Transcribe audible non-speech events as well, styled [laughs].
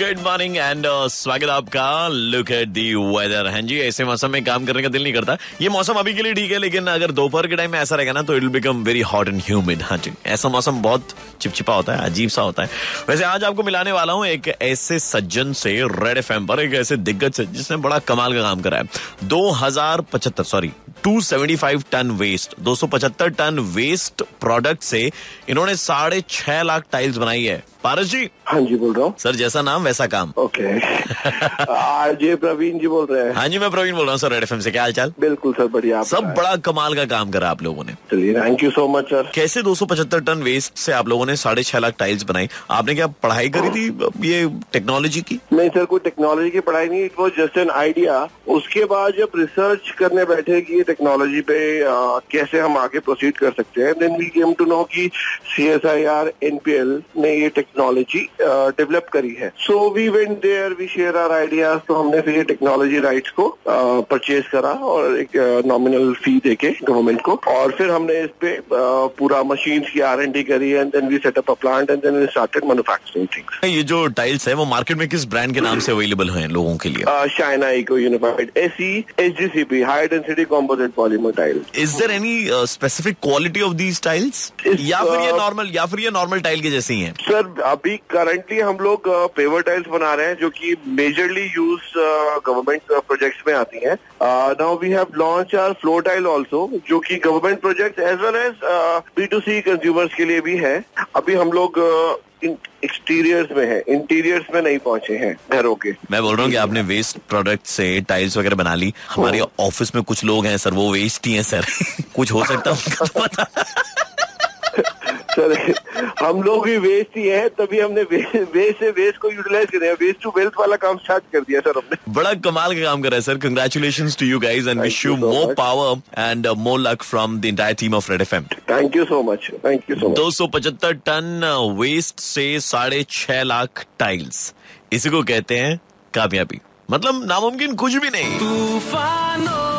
Good morning and स्वागत आपका। Look at the weather हाँ जी, ऐसे मौसम में काम करने का दिल नहीं करता। ये मौसम अभी के लिए ठीक है, लेकिन अगर दोपहर के टाइम में ऐसा रहेगा ना तो it will become very hot and humid हाँ जी, ऐसा मौसम बहुत चिपचिपा होता है, अजीब सा होता है। वैसे आज आपको मिलाने वाला हूँ एक ऐसे सज्जन से रेड एफ़ पर, एक ऐसे दिग्गज से, जिसने बड़ा कमाल का काम करा है। दो हज़ार पचहत्तर sorry 275 ton waste 275 ton waste product से इन्होंने साढ़े छह लाख टाइल्स बनाई है। पारस जी? हाँ जी बोल रहा हूँ। सर जैसा नाम वैसा काम। ओके। [laughs] आज ये प्रवीण जी बोल रहे हैं। हाँ जी मैं प्रवीण बोल रहा हूँ सर रेड एफ़ से। क्या हाल चाल बिल्कुल सर बढ़िया सब बड़ा कमाल का काम करा आप लोगों ने। चलिए thank you so much sir कैसे 275 टन वेस्ट से आप लोगों ने साढ़े छह लाख टाइल्स बनाई? आपने क्या पढ़ाई करी थी ये टेक्नोलॉजी की? नहीं सर कोई टेक्नोलॉजी की पढ़ाई नहीं it was just an idea उसके बाद जब रिसर्च करने बैठे कि टेक्नोलॉजी पे आ, कैसे हम आगे प्रोसीड कर सकते हैं then we came to know कि C S I R NPL ने ये टेक्नोलॉजी डेवलप करी है। So we went there we share our ideas तो हमने फिर ये टेक्नोलॉजी राइट्स को परचेज करा और एक नॉमिनल फ़ी देके गवर्नमेंट को। और फिर हमने इस पे पूरा मशीन की आर एन डी करी and then we set up a plant and then we started manufacturing things ये जो टाइल्स है वो मार्केट में किस ब्रांड के नाम से अवेलेबल है लोगों के लिए? China Eco Unified SE high density Density Composite Polymer Tile. Is there any specific quality of these tiles is, या फिर ये uh, नॉर्मल या फिर ये नॉर्मल टाइल के जैसे ही हैं? सर अभी करंटली हम लोग पेवर टाइल्स बना रहे हैं जो कि मेजरली यूज़ गवर्नमेंट प्रोजेक्ट्स में आती हैं. Now we have launch our floor tile also जो कि government project as well as B to C consumers के लिए भी है. अभी हम लोग एक्सटीरियर्स में है इंटीरियर्स में नहीं पहुँचे हैं घरों के। मैं बोल रहा हूँ कि आपने वेस्ट प्रोडक्ट से टाइल्स वगैरह बना ली। हमारे ऑफ़िस में कुछ लोग हैं सर वो वेस्ट ही हैं सर। [laughs] कुछ हो सकता है उनका तो पता। सर हम लोग भी वेस्ट ही हैं तभी हमने वेस्ट से वेस्ट को यूटिलाइज करें वेस्ट टू वेल्थ वाला काम स्टार्ट कर दिया सर हमने। बड़ा कमाल का काम कर रहा है sir. Congratulation to you guys and wish you more power and more luck from the entire team of Red F M thank you so much thank you so much दो सौ पचहत्तर टन वेस्ट से साढ़े छह lakh tiles इसी को कहते हैं कामयाबी। मतलब नामुमकिन कुछ भी नहीं। तूफानों